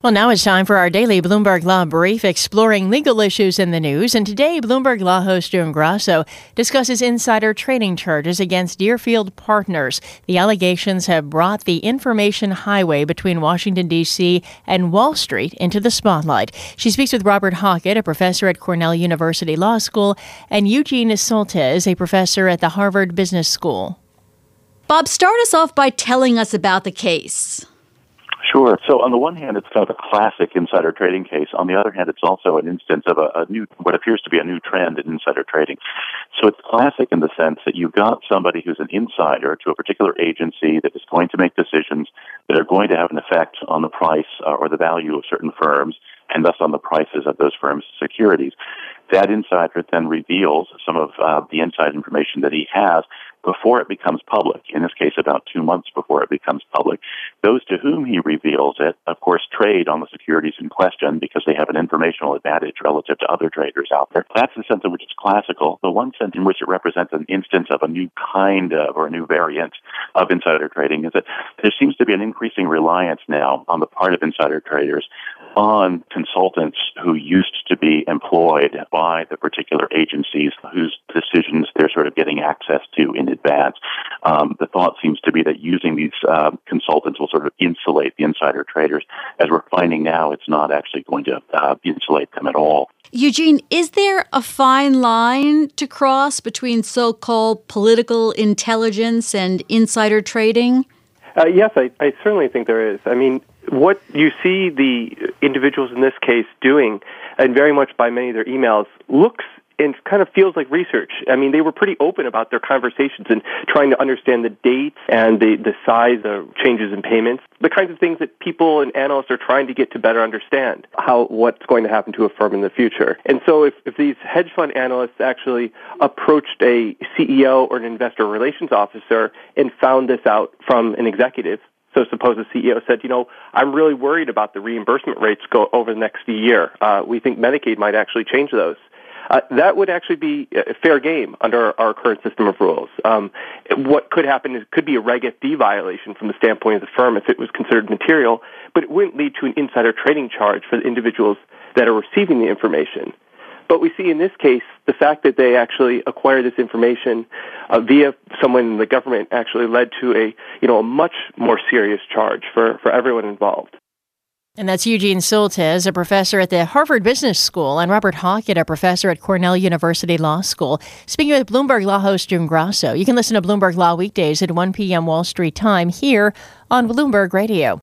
Well, now it's time for our daily Bloomberg Law Brief exploring legal issues in the news. And today, Bloomberg Law host June Grasso discusses insider trading charges against Deerfield Partners. The allegations have brought the information highway between Washington, D.C. and Wall Street into the spotlight. She speaks with Robert Hockett, a professor at Cornell University Law School, and Eugene Soltes, a professor at the Harvard Business School. Bob, start us off by telling us about the case. Sure. So on the one hand, it's kind of a classic insider trading case. On the other hand, it's also an instance of a, a, new, what appears to be a new trend in insider trading. So it's classic in the sense that you've got somebody who's an insider to a particular agency that is going to make decisions that are going to have an effect on the price uh, or the value of certain firms and thus on the prices of those firms' securities. That insider then reveals some of uh, the inside information that he has before it becomes public, in this case about two months before it becomes public. Those to whom he reveals it, of course, trade on the securities in question because they have an informational advantage relative to other traders out there. That's the sense in which it's classical. The one sense in which it represents an instance of a new kind of or a new variant of insider trading is that there seems to be an increasing reliance now on the part of insider traders on consultants who used to be employed by the particular agencies whose decisions they're sort of getting access to in advance. Um, the thought seems to be that using these uh, consultants will sort of insulate the insider traders. As we're finding now, it's not actually going to uh, insulate them at all. Eugene, is there a fine line to cross between so called political intelligence and insider trading? Uh, yes, I, I certainly think there is. I mean, what you see the individuals in this case doing, and very much by many of their emails, looks and kind of feels like research. I mean, they were pretty open about their conversations and trying to understand the dates and the, the size of changes in payments, the kinds of things that people and analysts are trying to get to better understand how what's going to happen to a firm in the future. And so if, if these hedge fund analysts actually approached a CEO or an investor relations officer and found this out from an executive, so suppose the CEO said, you know, I'm really worried about the reimbursement rates go over the next year. Uh, we think Medicaid might actually change those. Uh, that would actually be a fair game under our current system of rules. Um, what could happen is it could be a Reg FD violation from the standpoint of the firm if it was considered material, but it wouldn't lead to an insider trading charge for the individuals that are receiving the information. But we see in this case the fact that they actually acquired this information uh, via someone in the government actually led to a you know a much more serious charge for, for everyone involved. And that's Eugene Soltes, a professor at the Harvard Business School, and Robert Hockett, a professor at Cornell University Law School. Speaking with Bloomberg Law host June Grasso, you can listen to Bloomberg Law weekdays at 1 p.m. Wall Street time here on Bloomberg Radio.